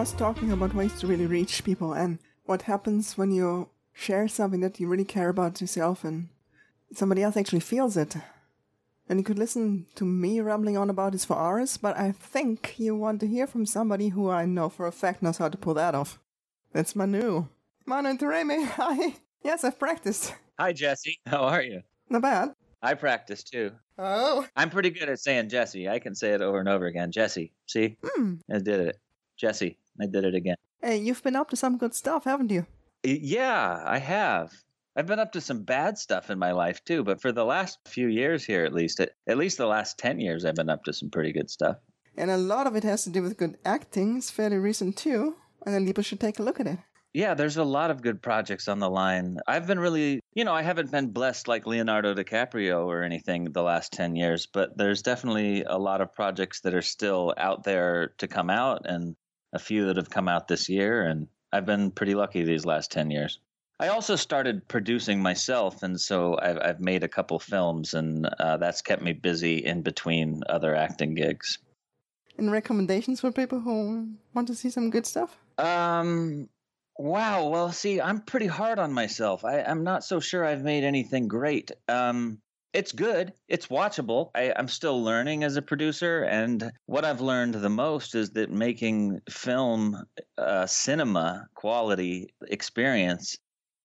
was talking about ways to really reach people and what happens when you share something that you really care about yourself and somebody else actually feels it. And you could listen to me rambling on about this for hours, but I think you want to hear from somebody who I know for a fact knows how to pull that off. That's Manu. Manu Intiraymi, hi. Yes, I've practiced. Hi, Jessie. How are you? Not bad. I practice too. Oh. I'm pretty good at saying Jessie. I can say it over and over again. Jessie. See? Hmm. I did it. Jessie. I did it again. Hey, you've been up to some good stuff, haven't you? Yeah, I have. I've been up to some bad stuff in my life too, but for the last few years here, at least, at, at least the last 10 years, I've been up to some pretty good stuff. And a lot of it has to do with good acting. It's fairly recent too. And then people should take a look at it. Yeah, there's a lot of good projects on the line. I've been really, you know, I haven't been blessed like Leonardo DiCaprio or anything the last 10 years, but there's definitely a lot of projects that are still out there to come out and a few that have come out this year. And I've been pretty lucky these last 10 years. I also started producing myself, and so I've, I've made a couple films, and uh, that's kept me busy in between other acting gigs. And recommendations for people who want to see some good stuff? Um. Wow. Well, see, I'm pretty hard on myself. I, I'm not so sure I've made anything great. Um. It's good. It's watchable. I, I'm still learning as a producer, and what I've learned the most is that making film, uh, cinema quality experience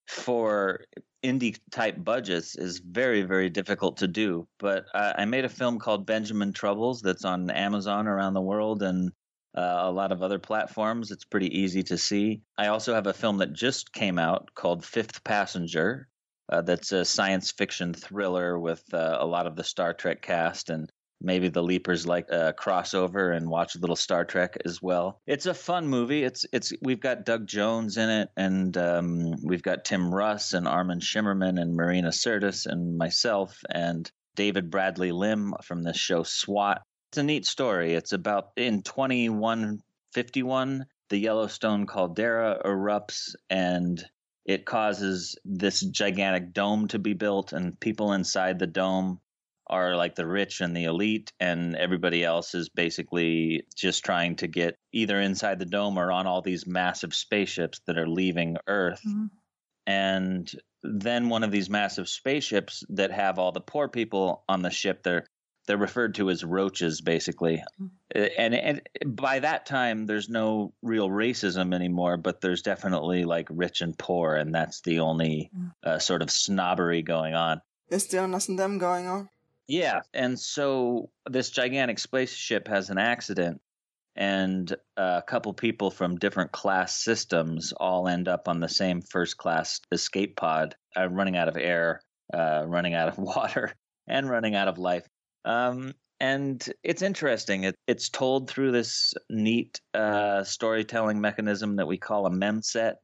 for indie type budgets is very very difficult to do but uh, i made a film called benjamin troubles that's on amazon around the world and uh, a lot of other platforms it's pretty easy to see i also have a film that just came out called fifth passenger uh, that's a science fiction thriller with uh, a lot of the star trek cast and maybe the leapers like a crossover and watch a little Star Trek as well. It's a fun movie. It's it's we've got Doug Jones in it, and um, we've got Tim Russ and Armin Shimmerman and Marina Sirtis and myself and David Bradley Lim from the show SWAT. It's a neat story. It's about in 2151, the Yellowstone caldera erupts and it causes this gigantic dome to be built, and people inside the dome are like the rich and the elite, and everybody else is basically just trying to get either inside the dome or on all these massive spaceships that are leaving Earth. Mhm. And then one of these massive spaceships that have all the poor people on the ship, they're they're referred to as roaches, basically. Uh, And, and by that time, there's no real racism anymore, but there's definitely like rich and poor, and that's the only uh, sort of snobbery going on. Is still nothing them going on? Yeah, and so this gigantic spaceship has an accident, and a couple people from different class systems all end up on the same first class escape pod, uh, running out of air, uh, running out of water, and running out of life. Um, and it's interesting. It, it's told through this neat uh, storytelling mechanism that we call a memset.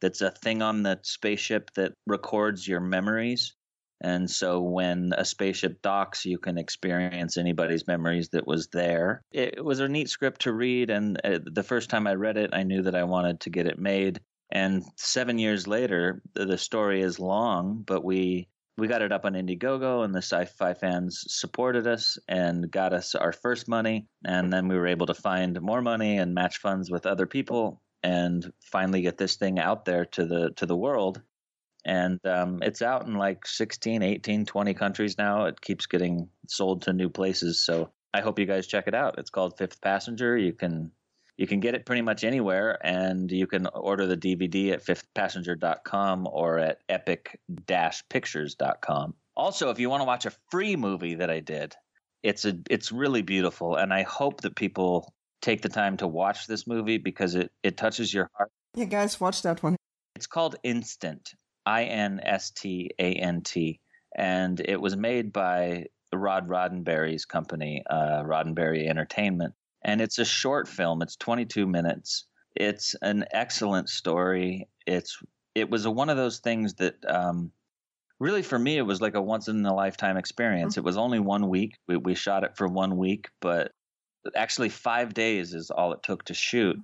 That's a thing on the spaceship that records your memories. And so when a spaceship docks, you can experience anybody's memories that was there. It was a neat script to read. And uh, the first time I read it, I knew that I wanted to get it made. And seven years later, the, the story is long, but we we got it up on Indiegogo, and the sci-fi fans supported us and got us our first money. And then we were able to find more money and match funds with other people, and finally get this thing out there to the to the world. And um, it's out in like 16 18 20 countries now. It keeps getting sold to new places. So i hope you guys check it out. It's called fifth passenger. You can you can get it pretty much anywhere and you can order the dvd at fifthpassenger.com or at epic-pictures.com also if you want to watch a free movie that i did it's a it's really beautiful and i hope that people take the time to watch this movie because it it touches your heart Yeah, guys, watch that one. it's called Instant, I N S T A N T, and it was made by Rod Roddenberry's company, uh, Roddenberry Entertainment. And it's a short film. It's 22 minutes. It's an excellent story. It's it was a, one of those things that um, really for me it was like a once in a lifetime experience. It was only one week. We, we shot it for one week, but actually five days is all it took to shoot.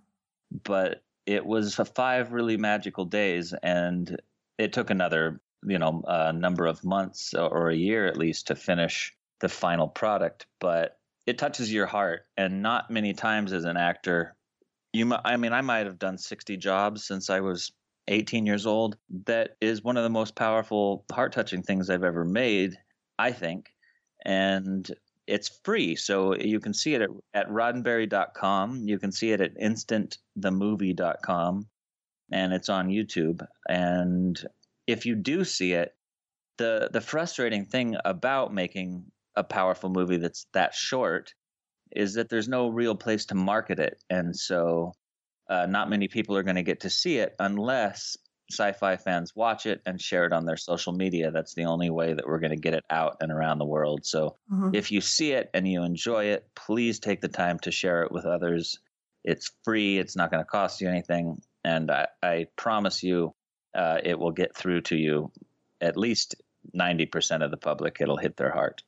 But it was five really magical days, and it took another you know a number of months or a year at least to finish the final product. But it touches your heart, and not many times as an actor you I mean I might have done 60 jobs since I was 18 years old. That is one of the most powerful, heart touching things I've ever made, I think. And it's free. So you can see it at, at roddenberry.com. You can see it at instantthemovie.com. And it's on YouTube. And if you do see it, the, the frustrating thing about making a powerful movie that's that short is that there's no real place to market it. And so uh, not many people are going to get to see it unless sci-fi fans watch it and share it on their social media. That's the only way that we're going to get it out and around the world. So Mhm. if you see it and you enjoy it, please take the time to share it with others. It's free. It's not going to cost you anything, and I, I promise you, uh, it will get through to you. At least ninety percent of the public, it'll hit their heart.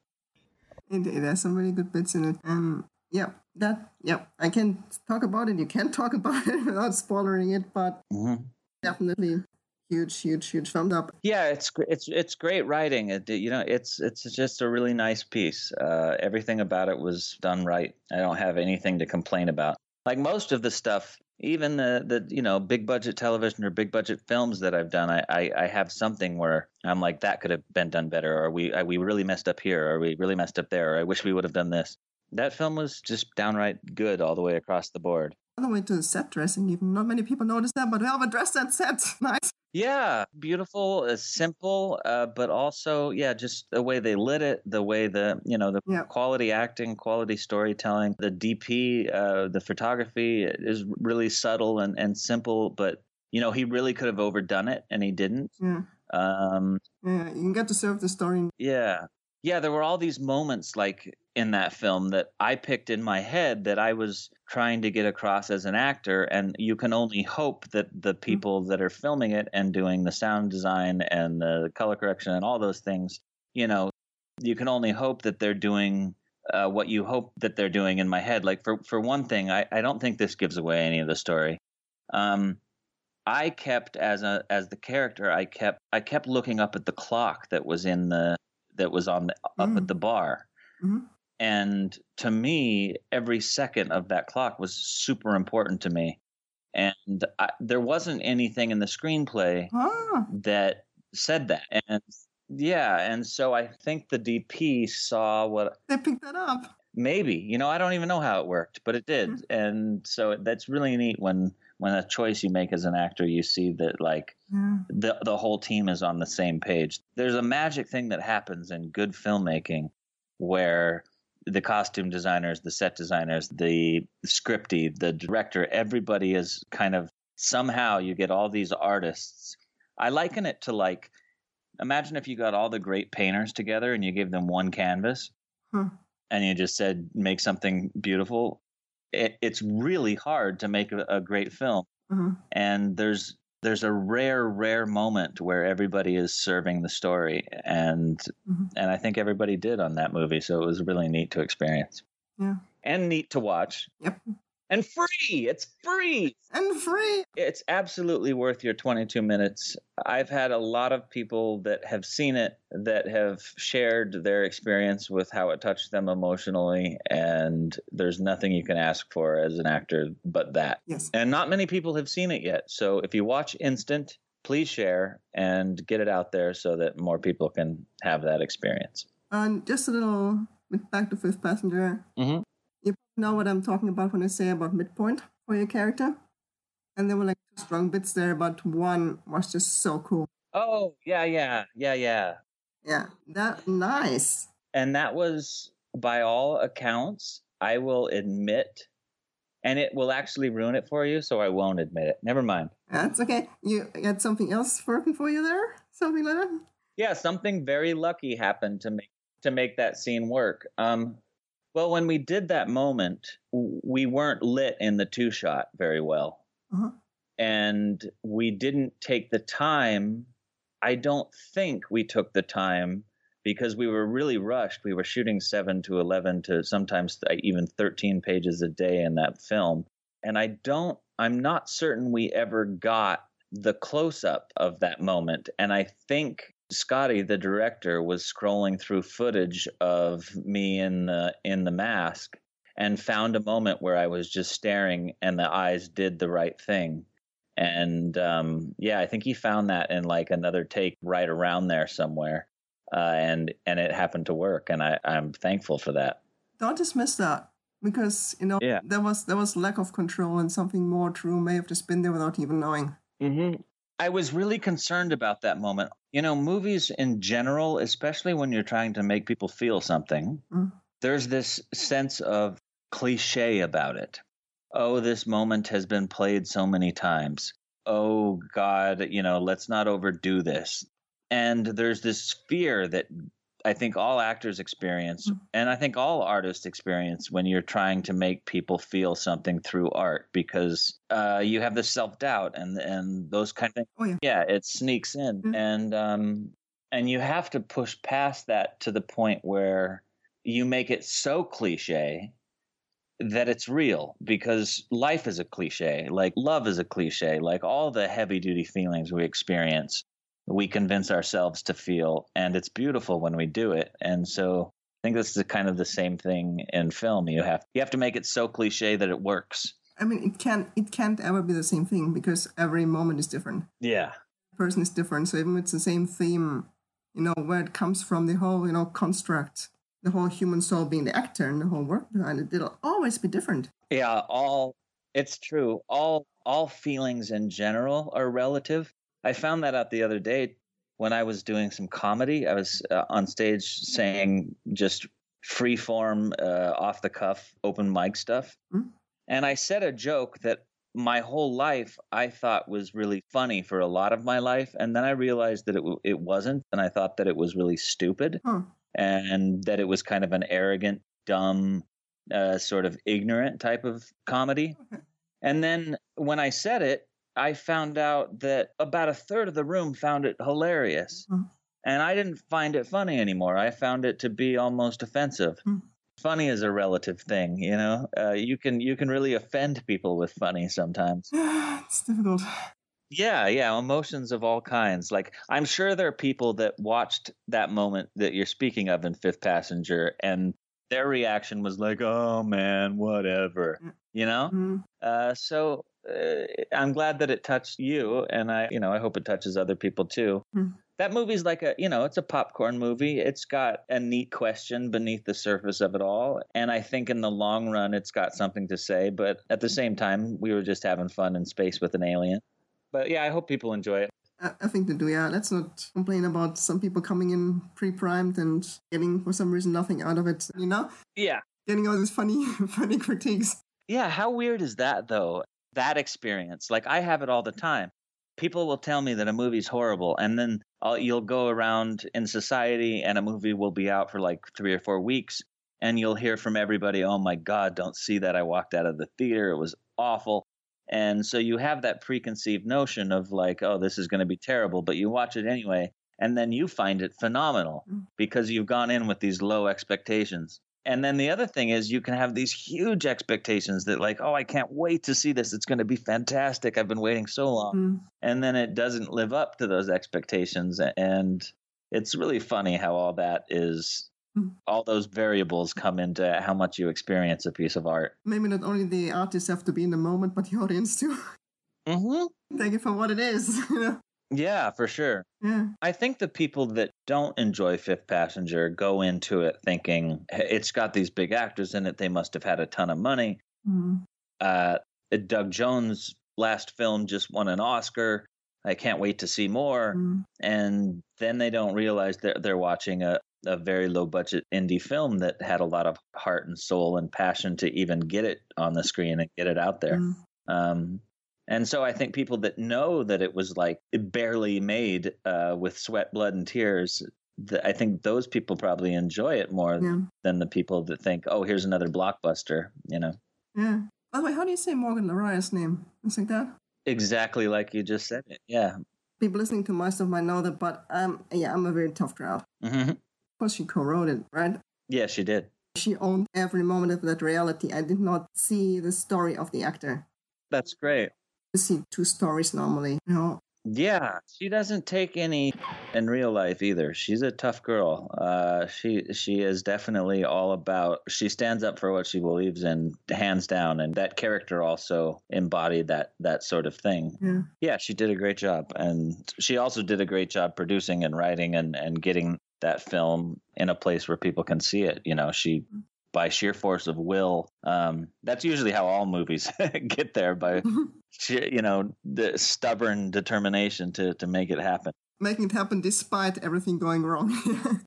It, it has some really good bits in it. And yeah, that, yeah, I can talk about it. You can talk about it without spoiling it, but Mm-hmm. definitely huge, huge, huge thumbs up. Yeah, it's it's it's great writing. It, you know, it's it's just a really nice piece. Uh, everything about it was done right. I don't have anything to complain about. Like most of the stuff, even the the you know big budget television or big budget films that I've done, I I, I have something where I'm like that could have been done better, or we I, we really messed up here, or we really messed up there, or I wish we would have done this. That film was just downright good all the way across the board. All the way to the set dressing, even. Not many people notice that, but whoever dressed that set, nice. Yeah, beautiful, uh, simple, uh, but also yeah, just the way they lit it, the way the you know the Yeah. quality acting, quality storytelling, the DP, uh, the photography is really subtle and and simple, but you know he really could have overdone it and he didn't. Yeah. Um, Yeah, you can get to serve the story. yeah. Yeah, there were all these moments like in that film that I picked in my head that I was trying to get across as an actor and you can only hope that the people that are filming it and doing the sound design and the color correction and all those things, you know, you can only hope that they're doing uh, what you hope that they're doing in my head. Like for for one thing, I, I don't think this gives away any of the story. Um, I kept as a as the character, I kept I kept looking up at the clock that was in the that was on the, up Mm. at the bar. Mhm. And to me, every second of that clock was super important to me. And I, there wasn't anything in the screenplay Ah, that said that. And yeah, and so I think the DP saw what they picked that up. maybe you know i don't even know how it worked but it did Mhm. and so that's really neat when when a choice you make as an actor you see that like Yeah. the the whole team is on the same page there's a magic thing that happens in good filmmaking where the costume designers the set designers the scripty the director everybody is kind of somehow you get all these artists i liken it to like imagine if you got all the great painters together and you gave them one canvas Huh. and you just said make something beautiful it, it's really hard to make a, a great film Uh-huh. and there's there's a rare rare moment where everybody is serving the story and Mhm. and i think everybody did on that movie so it was really neat to experience Yeah. and neat to watch Yep. And free it's free And free. it's absolutely worth your 22 minutes. I've had a lot of people that have seen it that have shared their experience with how it touched them emotionally, and there's nothing you can ask for as an actor but that. Yes. And not many people have seen it yet. So if you watch Instant, please share and get it out there so that more people can have that experience. And just a little back to Fifth Passenger. Mm Mhm. Know what I'm talking about when I say about midpoint for your character. And there were like two strong bits there, but one was just so cool. Oh, yeah, yeah, yeah, yeah. Yeah, that nice. and that was by all accounts i will admit and it will actually ruin it for you so i won't admit it never mind That's okay. You had something else working for you there? Something like that? yeah something very lucky happened to make to make that scene work um well when we did that moment we weren't lit in the two shot very well. Uh-huh. and we didn't take the time i don't think we took the time because we were really rushed. We were shooting 7 to 11 to sometimes even 13 pages a day in that film. And i don't i'm not certain we ever got the close up of that moment. And i think scotty the director was scrolling through footage of me in the in the mask and found a moment where I was just staring and the eyes did the right thing. And um, yeah, I think he found that in like another take right around there somewhere. Uh, and and it happened to work, and I, I'm thankful for that. Don't dismiss that because you know Yeah. there was there was lack of control and something more true may have just been there without even knowing. Mm-hmm. I was really concerned about that moment. You know, movies in general, especially when you're trying to make people feel something, Mm. there's this sense of cliche about it. Oh, this moment has been played so many times. Oh, God, you know, let's not overdo this. And there's this fear that I think all actors experience, Mm. and I think all artists experience when you're trying to make people feel something through art, because uh, you have the self doubt and and those kind of things. Oh, yeah. yeah, it sneaks in, Mm. and um, and you have to push past that to the point where you make it so cliche that it's real because life is a cliche like love is a cliche like all the heavy duty feelings we experience we convince ourselves to feel and it's beautiful when we do it and so i think this is kind of the same thing in film you have you have to make it so cliche that it works I mean, it can't it can't ever be the same thing because every moment is different. yeah person is different. So even if it's the same theme, you know, where it comes from, the whole, you know, construct, the whole human soul being the actor and the whole work behind it, it'll always be different. yeah all it's true all all feelings in general are relative i found that out the other day when i was doing some comedy i was uh, on stage saying just free form uh, off the cuff open mic stuff. Hmm. and i said a joke that my whole life i thought was really funny for a lot of my life and then i realized that it, w- it wasn't and i thought that it was really stupid and that it was kind of an arrogant dumb uh, sort of ignorant type of comedy. And then when I said it, I found out that about a third of the room found it hilarious. Hmm. And I didn't find it funny anymore. I found it to be almost offensive. Hmm. Funny is a relative thing, you know. Uh, you can you can really offend people with funny sometimes. it's difficult. Yeah, yeah, emotions of all kinds. Like I'm sure there are people that watched that moment that you're speaking of in Fifth Passenger, and their reaction was like, "Oh man, whatever," Mm. you know. Mm. Uh, so I'm glad that it touched you, and I, you know, I hope it touches other people too. Hmm. That movie's like a, you know, it's a popcorn movie. It's got a neat question beneath the surface of it all, and I think in the long run, it's got something to say. But at the same time, we were just having fun in space with an alien. But yeah, I hope people enjoy it. I, think they do, yeah. Let's not complain about some people coming in pre primed and getting, for some reason, nothing out of it, you know? Yeah, Getting all these funny, funny critiques. Yeah, how weird is that though? That experience. Like I have it all the time. People will tell me that a movie's horrible and then I'll, you'll go around in society and a movie will be out for like 3 or 4 weeks and you'll hear from everybody, "Oh my god, don't see that. I walked out of the theater. It was awful." And so you have that preconceived notion of like, "Oh, this is going to be terrible," but you watch it anyway and then you find it phenomenal Mm. because you've gone in with these low expectations. And then the other thing is you can have these huge expectations that like, oh, I can't wait to see this. It's going to be fantastic. I've been waiting so long. Mm. And then it doesn't live up to those expectations and it's really funny how all that is Mm. all those variables come into how much you experience a piece of art. Maybe not only the artists have to be in the moment, but the audience too. Mhm. Take it for what it is, you know? Yeah, for sure. I think the people that don't enjoy Fifth Passenger go into it thinking "Hey, it's got these big actors in it. They must have had a ton of money. Mm. Uh, Doug Jones' last film just won an Oscar. I can't wait to see more. Mm. And then they don't realize that they're watching a, a very low budget indie film that had a lot of heart and soul and passion to even get it on the screen and get it out there. Mm. Um, and so I think people that know that it was like barely made uh, with sweat, blood, and tears, th- I think those people probably enjoy it more Yeah. than the people that think, oh, here's another blockbuster, you know. Yeah. By the way, how do you say Morgan Lariah's name? It's like that? Exactly like you just said it. Yeah. People listening to my stuff might know that, but um, yeah, I'm a very tough crowd. hmm Of course, she co-wrote it, right? Yeah, she did. She owned every moment of that reality. I did not see the story of the actor. That's great. See two stories normally. You know, Yeah, she doesn't take any in real life either. She's a tough girl. Uh, she she is definitely all about. She stands up for what she believes in, hands down. And that character also embodied that that sort of thing. Yeah. Yeah, she did a great job, and she also did a great job producing and writing and and getting that film in a place where people can see it. You know, she by sheer force of will. Um, that's usually how all movies get there by, sheer, you know, the stubborn determination to to make it happen. Making it happen despite everything going wrong.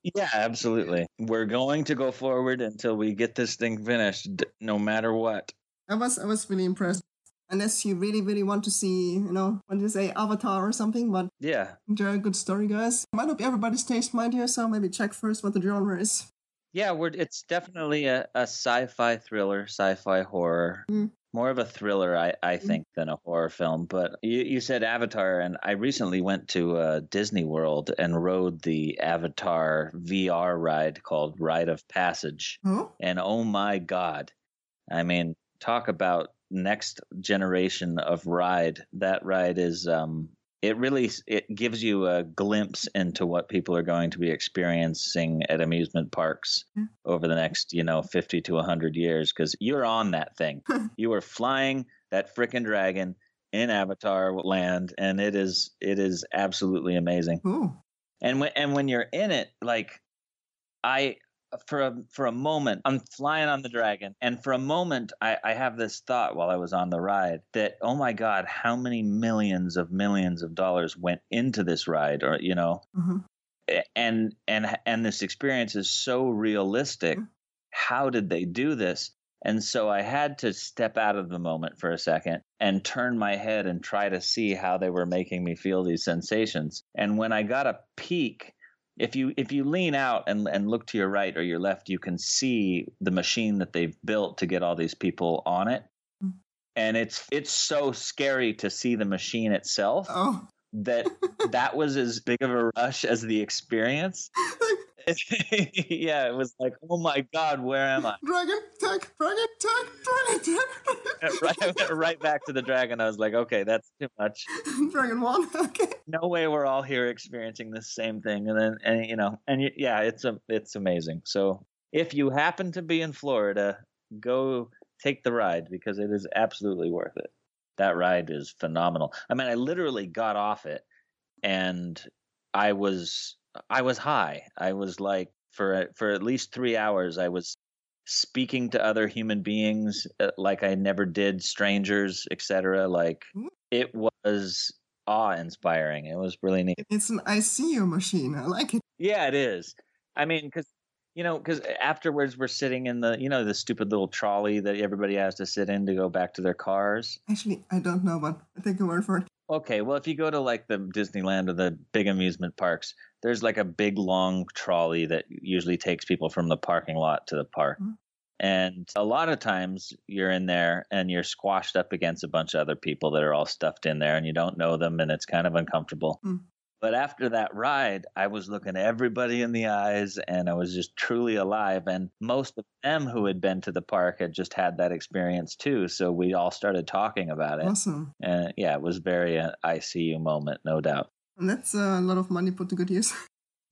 Yeah, absolutely. We're going to go forward until we get this thing finished, no matter what. I was I was really impressed. Unless you really really want to see, you know, want to say Avatar or something, but Yeah, enjoy a good story, guys. Might not be everybody's taste, mind you, so maybe check first what the genre is. Yeah. We're it's definitely a, a sci-fi thriller, sci-fi horror. Mm. More of a thriller, I, I think, than a horror film. But you, you said Avatar, and I recently went to uh, Disney World and rode the Avatar VR ride called Ride of Passage. Oh, And oh my God, I mean, talk about next generation of ride. That ride is, um, it really it gives you a glimpse into what people are going to be experiencing at amusement parks Yeah. over the next, you know, 50 to 100 years because you're on that thing. you are flying that frickin' dragon in Avatar land and it is it is absolutely amazing oh, and when and when you're in it like i for a for a moment i'm flying on the dragon and for a moment I, I have this thought while i was on the ride that oh my god how many millions of millions of dollars went into this ride or you know uh-huh. and and and this experience is so realistic Mm. how did they do this and so i had to step out of the moment for a second and turn my head and try to see how they were making me feel these sensations and when i got a peek if you if you lean out and and look to your right or your left you can see the machine that they've built to get all these people on it Mm. and it's it's so scary to see the machine itself oh. that that was as big of a rush as the experience. yeah, it was like, oh my god, where am I? dragon, tag, dragon, tag, dragon. right, I went right back to the dragon. I was like, okay, that's too much. dragon one, okay. No way, we're all here experiencing the same thing. And then, and you know, and yeah, it's a, it's amazing. So if you happen to be in Florida, go take the ride because it is absolutely worth it. That ride is phenomenal. I mean, I literally got off it and I was I was high. I was like for for at least 3 hours I was speaking to other human beings uh, like I never did strangers, etc. Like Mm. it was awe-inspiring. It was really neat. It's an ICU machine. I like it. Yeah, it is. I mean, because you know, because afterwards we're sitting in the you know the stupid little trolley that everybody has to sit in to go back to their cars. Actually, I don't know, but I take your word for it. Okay, well, if you go to like the Disneyland or the big amusement parks, there's like a big long trolley that usually takes people from the parking lot to the park. Mhm. And a lot of times you're in there and you're squashed up against a bunch of other people that are all stuffed in there and you don't know them and it's kind of uncomfortable. Mm. But after that ride, I was looking everybody in the eyes and I was just truly alive. And most of them who had been to the park had just had that experience too. So we all started talking about it. Awesome. And yeah, it was very uh, an ICU moment, no doubt. And that's a lot of money put to good use.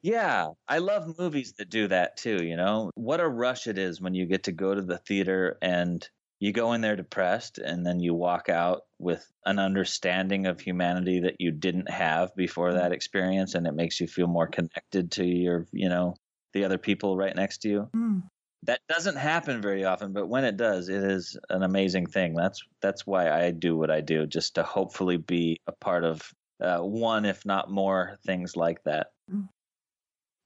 Yeah, I love movies that do that too, you know? What a rush it is when you get to go to the theater and you go in there depressed and then you walk out with an understanding of humanity that you didn't have before that experience and it makes you feel more connected to your, you know, the other people right next to you. Hmm. That doesn't happen very often, but when it does, it is an amazing thing. That's that's why I do what I do, just to hopefully be a part of uh, one, if not more, things like that.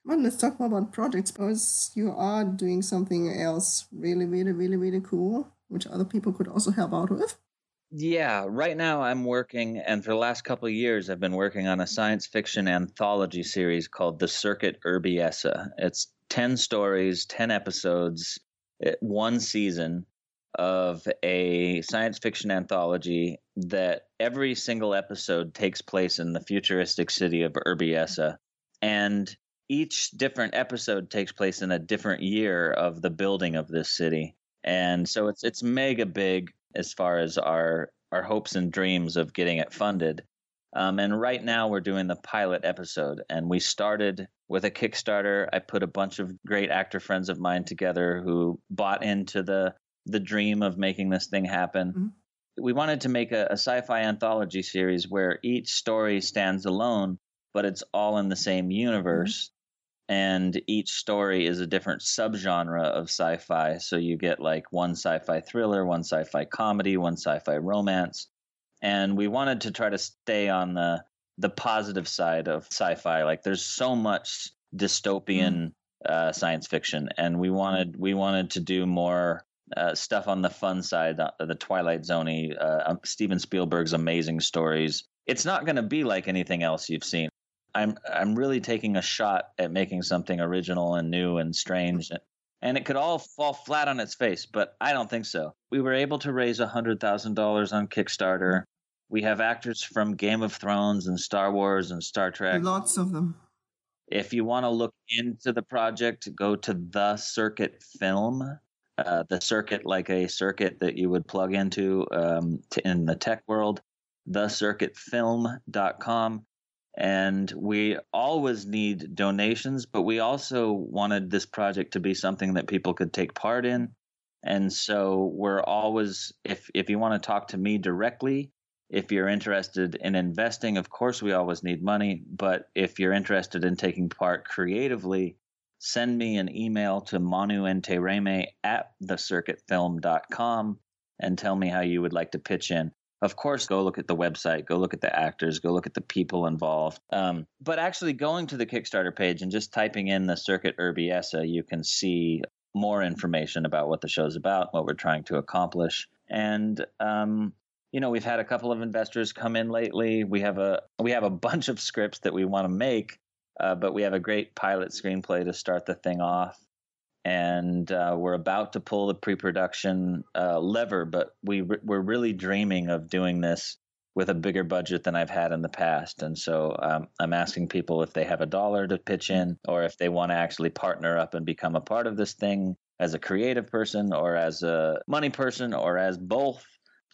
Well, let's talk more about projects because you are doing something else really, really, really, really cool, which other people could also help out with. Yeah, right now I'm working, and for the last couple years, I've been working on a science fiction anthology series called The Circuit Urbiessa. It's 10 stories, 10 episodes, eh, one season of a science fiction anthology that every single episode takes place in the futuristic city of Urbiessa. And each different episode takes place in a different year of the building of this city. And so it's it's mega big as far as our our hopes and dreams of getting it funded. Um, and right now we're doing the pilot episode, and we started with a Kickstarter. I put a bunch of great actor friends of mine together who bought into the the dream of making this thing happen. Mm-hmm. We wanted to make a, a sci-fi anthology series where each story stands alone, but it's all in the same universe. And each story is a different subgenre of sci fi. So you get like one sci fi thriller, one sci fi comedy, one sci fi romance and we wanted to try to stay on the the positive side of sci-fi. Like there's so much dystopian mm. uh, science fiction, and we wanted we wanted to do more uh, stuff on the fun side, uh, the Twilight Zoney, uh, um, Steven Spielberg's amazing stories. It's not going to be like anything else you've seen. I'm I'm really taking a shot at making something original and new and strange. And it could all fall flat on its face, but I don't think so. We were able to raise $100,000 on Kickstarter. We have actors from Game of Thrones and Star Wars and Star Trek. Lots of them. If you want to look into the project, go to the Circuit Film. Uh, the circuit, like a circuit that you would plug into um, to, in the tech world, thecircuitfilm.com. And we always need donations, but we also wanted this project to be something that people could take part in. And so we're always, if if you want to talk to me directly, if you're interested in investing, of course, we always need money. But if you're interested in taking part creatively, send me an email to manuintiraymi at thecircuitfilm.com and tell me how you would like to pitch in. Of course, go look at the website, go look at the actors, go look at the people involved. Um, but actually, going to the Kickstarter page and just typing in the Circuit Urbiessa, you can see more information about what the show's about, what we're trying to accomplish. And um, you know, we've had a couple of investors come in lately. We have a we have a bunch of scripts that we want to make, uh, but we have a great pilot screenplay to start the thing off, and uh, we're about to pull the pre-production uh, lever. But we we're really dreaming of doing this with a bigger budget than I've had in the past, and so um, I'm asking people if they have a dollar to pitch in, or if they want to actually partner up and become a part of this thing as a creative person, or as a money person, or as both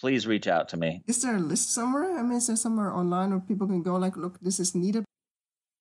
please reach out to me. Is there a list somewhere? I mean, is there somewhere online where people can go like, look, this is needed?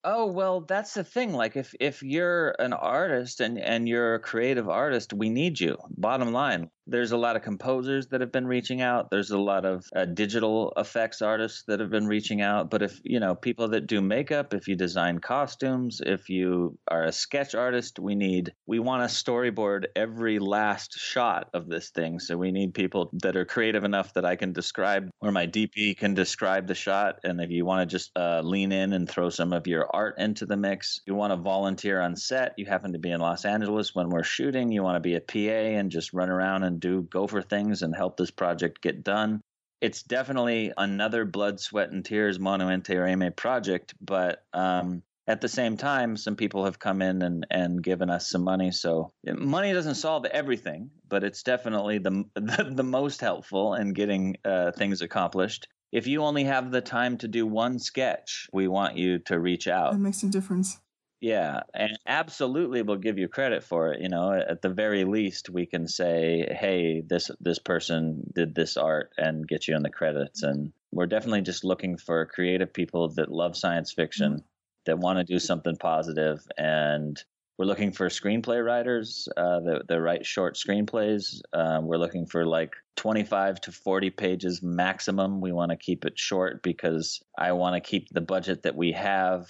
Oh well, that's the thing. Like if if you're an artist and and you're a creative artist, we need you. Bottom line, there's a lot of composers that have been reaching out. There's a lot of uh, digital effects artists that have been reaching out. But if you know people that do makeup, if you design costumes, if you are a sketch artist, we need we want to storyboard every last shot of this thing. So we need people that are creative enough that I can describe, or my DP can describe the shot. And if you want to just uh, lean in and throw some of your art into the mix, you want to volunteer on set. You happen to be in Los Angeles when we're shooting. You want to be a PA and just run around and and do, go for things and help this project get done. It's definitely another blood, sweat, and tears Manu Intiraymi project, but um, at the same time, some people have come in and, and given us some money. So money doesn't solve everything, but it's definitely the the, the most helpful in getting uh, things accomplished. If you only have the time to do one sketch, we want you to reach out. That makes a difference. Yeah, and absolutely we'll give you credit for it. You know, at the very least, we can say, "Hey, this this person did this art," and get you in the credits. And we're definitely just looking for creative people that love science fiction, mm-hmm. that want to do something positive, and we're looking for screenplay writers uh, that, that write short screenplays. Uh, we're looking for like 25 to 40 pages maximum. We want to keep it short because I want to keep the budget that we have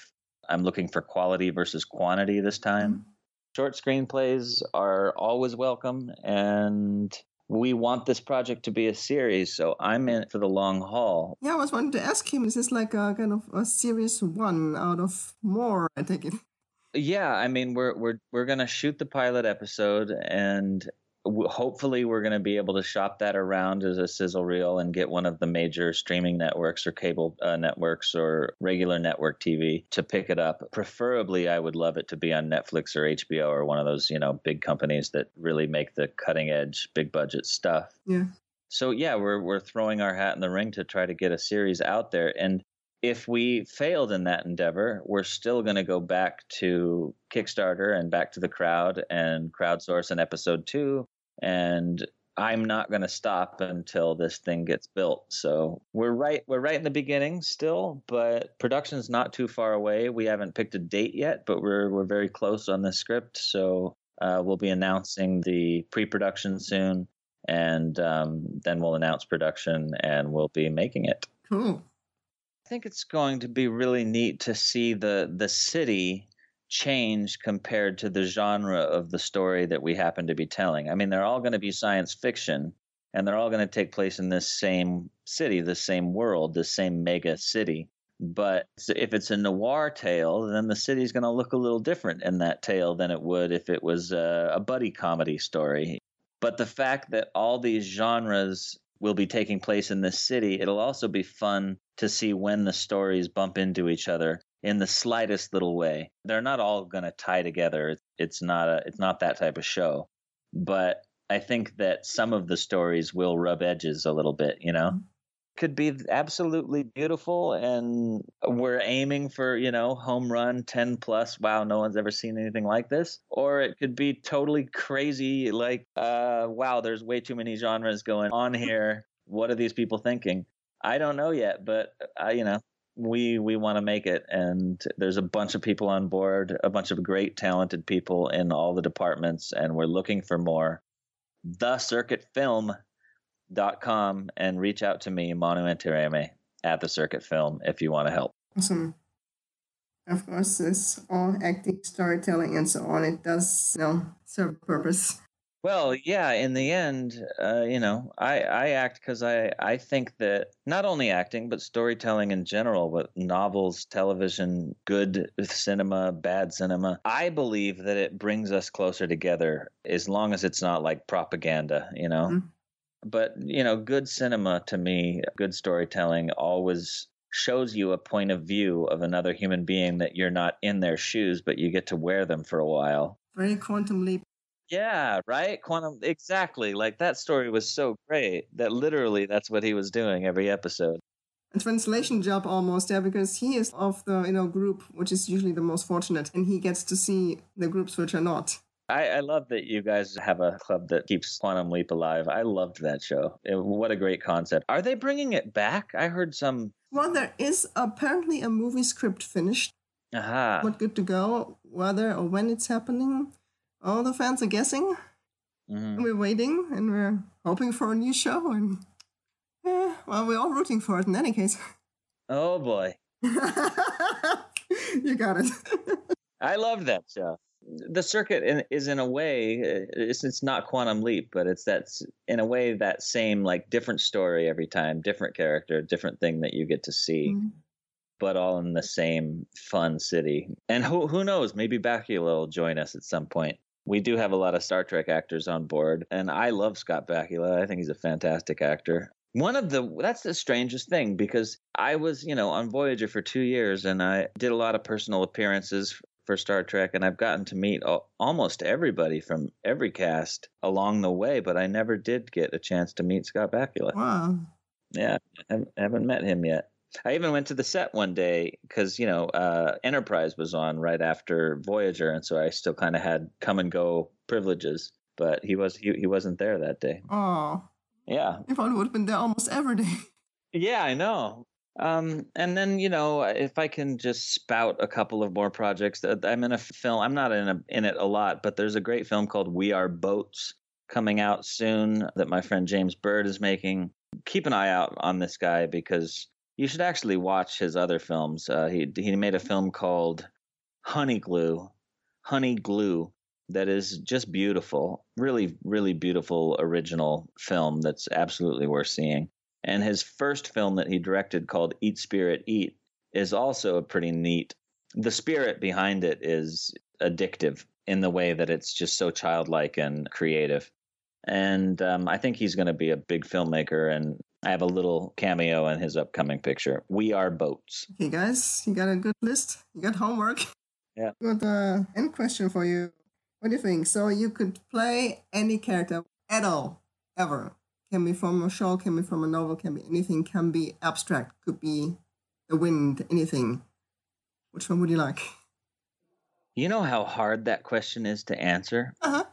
I'm looking for quality versus quantity this time. Mm-hmm. Short screenplays are always welcome, and we want this project to be a series, so I'm in it for the long haul. Yeah, I was wanting to ask him, is this like a kind of a series one out of more, I take it? Yeah, I mean we're we're we're gonna shoot the pilot episode and hopefully we're going to be able to shop that around as a sizzle reel and get one of the major streaming networks or cable uh, networks or regular network TV to pick it up. Preferably, I would love it to be on Netflix or HBO or one of those, you know, big companies that really make the cutting edge, big budget stuff. Yeah. So yeah, we're we're throwing our hat in the ring to try to get a series out there and if we failed in that endeavor, we're still going to go back to Kickstarter and back to the crowd and crowdsource an episode two and I'm not going to stop until this thing gets built. So we're right we're right in the beginning still, but production's not too far away. We haven't picked a date yet, but we're we're very close on the script. So uh, we'll be announcing the pre-production soon, and um, then we'll announce production, and we'll be making it. Cool. I think it's going to be really neat to see the the city change compared to the genre of the story that we happen to be telling. I mean, they're all going to be science fiction and they're all going to take place in this same city, the same world, the same mega city. But if it's a noir tale, then the city's going to look a little different in that tale than it would if it was a, a buddy comedy story. But the fact that all these genres will be taking place in this city, it'll also be fun to see when the stories bump into each other in the slightest little way. They're not all going to tie together. It's not a it's not that type of show. But I think that some of the stories will rub edges a little bit, you know. Could be absolutely beautiful and we're aiming for, you know, home run 10 plus, wow, no one's ever seen anything like this, or it could be totally crazy like uh wow, there's way too many genres going on here. What are these people thinking? I don't know yet, but uh, you know, we we want to make it. And there's a bunch of people on board a bunch of great talented people in all the departments and we're looking for more. The circuit film.com and reach out to me manu Intiraymi, at the circuit film if you want to help. Awesome. Of course this all acting storytelling and so on. It does you know serve a purpose well, yeah, in the end, uh, you know, I, I act because I, I think that not only acting, but storytelling in general, but novels, television, good cinema, bad cinema, I believe that it brings us closer together as long as it's not like propaganda, you know? Mm-hmm. But, you know, good cinema to me, good storytelling always shows you a point of view of another human being that you're not in their shoes, but you get to wear them for a while. Very quantum leap yeah, right? Quantum exactly. Like that story was so great that literally that's what he was doing every episode. A translation job almost, yeah, because he is of the you know group which is usually the most fortunate and he gets to see the groups which are not. I, I love that you guys have a club that keeps Quantum Leap alive. I loved that show. It, what a great concept. Are they bringing it back? I heard some. Well, there is apparently a movie script finished. Aha. What good to go, whether or when it's happening all the fans are guessing. Mm-hmm. We're waiting and we're hoping for a new show, and yeah, well, we're all rooting for it in any case. Oh boy, you got it. I love that show. The circuit is in a way it's, it's not quantum leap, but it's that in a way that same like different story every time, different character, different thing that you get to see. Mm-hmm but all in the same fun city. And who who knows? Maybe Bakula will join us at some point we do have a lot of Star Trek actors on board, and I love Scott Bakula. I think he's a fantastic actor. One of the that's the strangest thing because I was, you know, on Voyager for 2 years and I did a lot of personal appearances for Star Trek and I've gotten to meet almost everybody from every cast along the way, but I never did get a chance to meet Scott Bakula. Wow. Yeah, I haven't met him yet. I even went to the set one day because you know uh, Enterprise was on right after Voyager, and so I still kind of had come and go privileges. But he was he, he wasn't there that day. Oh, yeah. If I would have been there almost every day. Yeah, I know. Um, and then you know, if I can just spout a couple of more projects, I'm in a film. I'm not in a, in it a lot, but there's a great film called We Are Boats coming out soon that my friend James Bird is making. Keep an eye out on this guy because you should actually watch his other films. Uh, he he made a film called Honey Glue, Honey Glue, that is just beautiful, really really beautiful original film that's absolutely worth seeing. And his first film that he directed called Eat Spirit Eat is also a pretty neat. The spirit behind it is addictive in the way that it's just so childlike and creative. And um, I think he's going to be a big filmmaker, and I have a little cameo in his upcoming picture. We are boats. Okay, guys, you got a good list. You got homework. Yeah. Got an end question for you. What do you think? So you could play any character at all, ever. Can be from a show, can be from a novel, can be anything, can be abstract, could be the wind, anything. Which one would you like? You know how hard that question is to answer? Uh huh.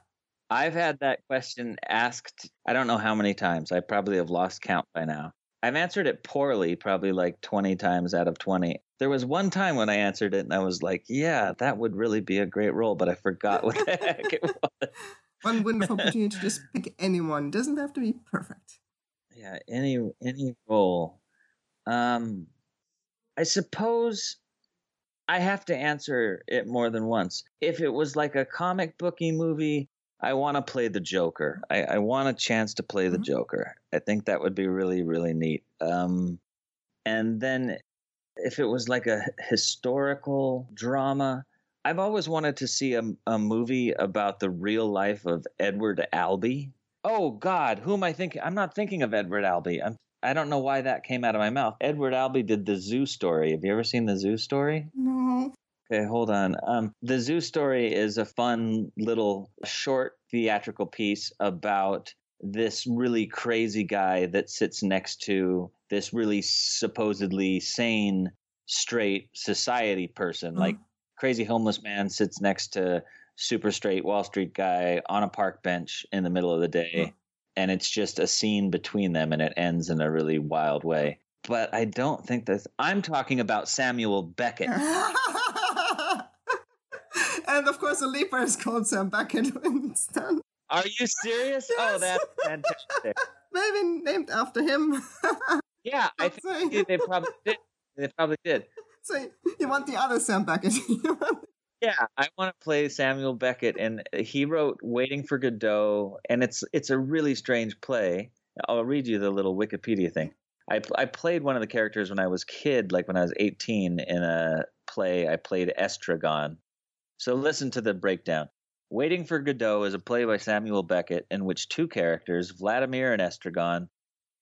I've had that question asked, I don't know how many times. I probably have lost count by now. I've answered it poorly, probably like 20 times out of 20. There was one time when I answered it and I was like, yeah, that would really be a great role, but I forgot what the heck it was. One wonderful opportunity to just pick anyone. Doesn't have to be perfect. Yeah, any any role. Um I suppose I have to answer it more than once. If it was like a comic booky movie, I want to play the Joker. I, I, want a chance to play the mm-hmm. Joker. I think that would be really, really neat. Um, and then if it was like a historical drama, I've always wanted to see a, a movie about the real life of Edward Albee. Oh God, who am I thinking? I'm not thinking of Edward Albee. I'm I don't know why that came out of my mouth. Edward Albee did the Zoo Story. Have you ever seen the Zoo Story? No. Okay, hold on. Um, the Zoo Story is a fun little short theatrical piece about this really crazy guy that sits next to this really supposedly sane, straight society person. Mm-hmm. Like crazy homeless man sits next to super straight Wall Street guy on a park bench in the middle of the day. Mm-hmm and it's just a scene between them and it ends in a really wild way. But I don't think that I'm talking about Samuel Beckett. and of course, the leaper is called Sam Beckett when it's. Are you serious? Oh, yes. Oh, that's fantastic. Maybe named after him. yeah, I think they probably did. They probably did. So you want the other Sam Beckett? Yeah, I want to play Samuel Beckett, and he wrote "Waiting for Godot," and it's it's a really strange play. I'll read you the little Wikipedia thing. I I played one of the characters when I was kid, like when I was 18, in a play. I played Estragon. So listen to the breakdown. Waiting for Godot is a play by Samuel Beckett in which two characters, Vladimir and Estragon,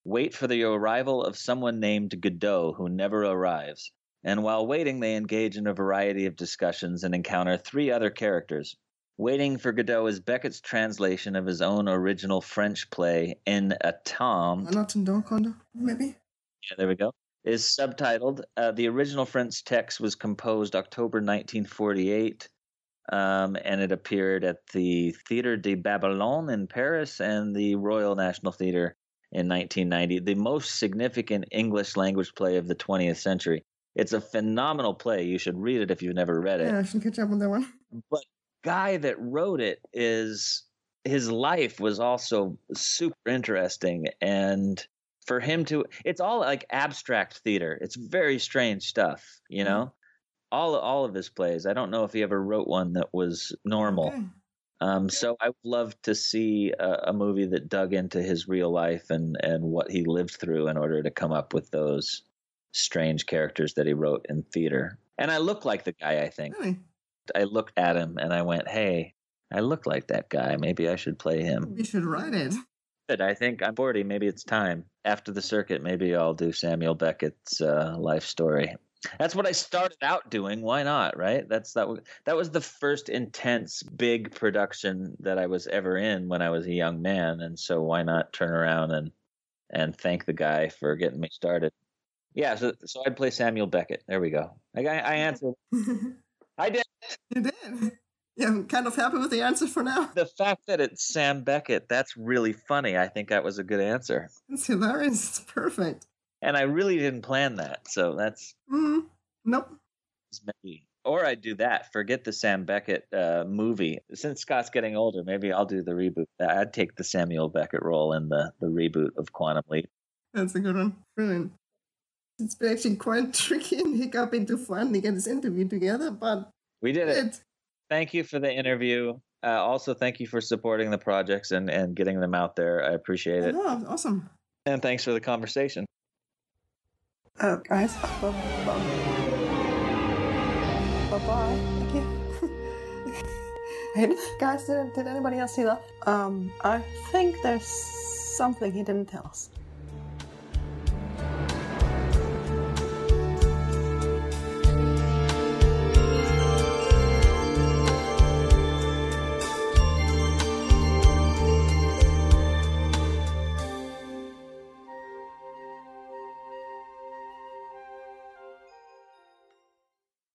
wait for the arrival of someone named Godot who never arrives and while waiting, they engage in a variety of discussions and encounter three other characters. Waiting for Godot is Beckett's translation of his own original French play, En Attente. An maybe? Yeah, there we go. Is subtitled. Uh, the original French text was composed October 1948, um, and it appeared at the Theatre de Babylone in Paris and the Royal National Theatre in 1990, the most significant English language play of the 20th century. It's a phenomenal play. You should read it if you've never read it. Yeah, I should catch up on that one. But guy that wrote it is his life was also super interesting and for him to it's all like abstract theater. It's very strange stuff, you know? All all of his plays. I don't know if he ever wrote one that was normal. Okay. Um, so I would love to see a, a, movie that dug into his real life and, and what he lived through in order to come up with those strange characters that he wrote in theater. And I look like the guy, I think. Really? I looked at him and I went, hey, I look like that guy. Maybe I should play him. You should write it. But I think I'm 40. Maybe it's time. After the circuit, maybe I'll do Samuel Beckett's uh, life story. That's what I started out doing. Why not? Right? That's that. That was the first intense, big production that I was ever in when I was a young man, and so why not turn around and and thank the guy for getting me started. Yeah, so so I'd play Samuel Beckett. There we go. I I answered. I did. You did. Yeah, I'm kind of happy with the answer for now. The fact that it's Sam Beckett, that's really funny. I think that was a good answer. It's hilarious. It's perfect. And I really didn't plan that, so that's. Mm, nope. Maybe. Or I'd do that. Forget the Sam Beckett uh, movie. Since Scott's getting older, maybe I'll do the reboot. I'd take the Samuel Beckett role in the, the reboot of Quantum Leap. That's a good one. Brilliant it's been actually quite tricky and hiccuping to get this interview together, but we did it. it. Thank you for the interview. Uh, also, thank you for supporting the projects and, and getting them out there. I appreciate it. Oh, awesome. And thanks for the conversation. Uh, guys, bye bye. Bye hey, guys, did, did anybody else see that? Um, I think there's something he didn't tell us.